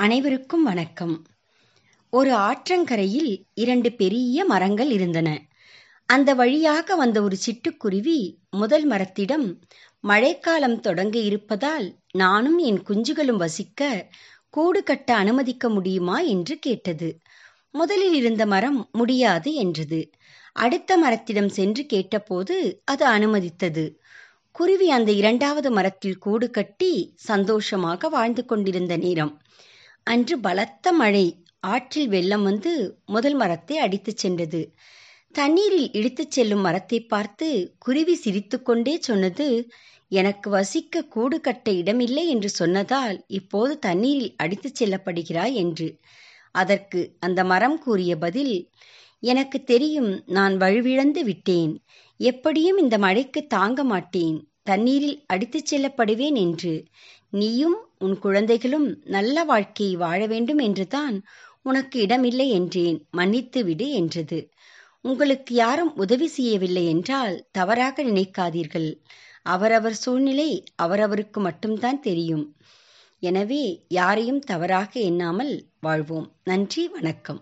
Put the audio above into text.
அனைவருக்கும் வணக்கம். ஒரு ஆற்றங்கரையில் இரண்டு பெரிய மரங்கள் இருந்தன. அந்த வழியாக வந்த ஒரு சிட்டுக்குருவி முதல் மரத்திடம் மழைக்காலம் தொடங்க இருப்பதால் நானும் என் குஞ்சுகளும் வசிக்க கூடு கட்ட அனுமதிக்க முடியுமா? என்று கேட்டது. முதலில் இருந்த மரம் முடியாது என்றது. அடுத்த மரத்திடம் சென்று கேட்டபோது அது அனுமதித்தது. குருவி அந்த இரண்டாவது மரத்தில் கூடு கட்டி சந்தோஷமாக வாழ்ந்து கொண்டிருந்த நேரம். அன்று பலத்த மழை. ஆற்றில் வெள்ளம் வந்து முதல் மரத்தை அடித்துச் சென்றது. தண்ணீரில் இழுத்துச் செல்லும் மரத்தை பார்த்து குருவி சிரித்துக்கொண்டே சொன்னது எனக்கு வசிக்க கூடு கட்ட இடமில்லை என்று சொன்னதால் இப்போது தண்ணீரில் அடித்துச் செல்லப்படுகிறாய் என்று. அதற்கு அந்த மரம் கூறிய பதில் எனக்கு தெரியும் நான் வலுவிழந்து விட்டேன். எப்படியும் இந்த மழைக்கு தாங்க மாட்டேன். தண்ணீரில் அடித்துச் செல்லப்படுவேன் என்று. நீயும் உன் குழந்தைகளும் நல்ல வாழ்க்கையை வாழ வேண்டும் என்றுதான் உனக்கு இடமில்லை என்றேன். மன்னித்து விடு என்றது. உங்களுக்கு யாரும் உதவி செய்யவில்லை என்றால் தவறாக நினைக்காதீர்கள். அவரவர் சூழ்நிலை அவரவருக்கு மட்டும்தான் தெரியும். எனவே யாரையும் தவறாக எண்ணாமல் வாழ்வோம். நன்றி வணக்கம்.